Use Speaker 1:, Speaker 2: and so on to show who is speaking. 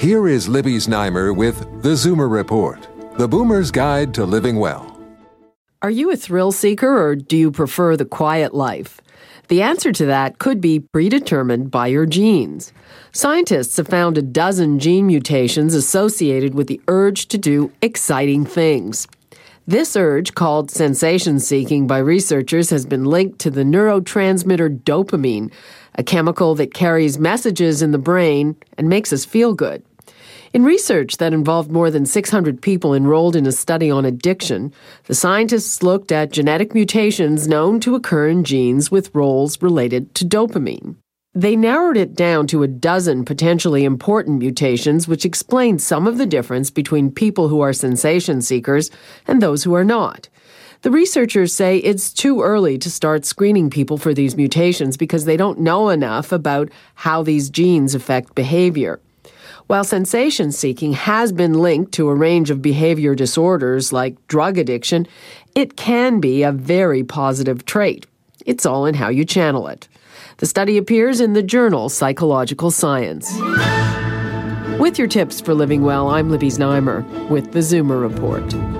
Speaker 1: Here is Libby Znaimer with The Zoomer Report, the boomer's guide to living well.
Speaker 2: Are you a thrill seeker or do you prefer the quiet life? The answer to that could be predetermined by your genes. Scientists have found a dozen gene mutations associated with the urge to do exciting things. This urge, called sensation seeking by researchers, has been linked to the neurotransmitter dopamine, a chemical that carries messages in the brain and makes us feel good. In research that involved more than 600 people enrolled in a study on addiction, the scientists looked at genetic mutations known to occur in genes with roles related to dopamine. They narrowed it down to a dozen potentially important mutations, which explain some of the difference between people who are sensation seekers and those who are not. The researchers say it's too early to start screening people for these mutations because they don't know enough about how these genes affect behavior. While sensation seeking has been linked to a range of behavior disorders like drug addiction, it can be a very positive trait. It's all in how you channel it. The study appears in the journal Psychological Science. With your tips for living well, I'm Libby Znaimer with the Zoomer Report.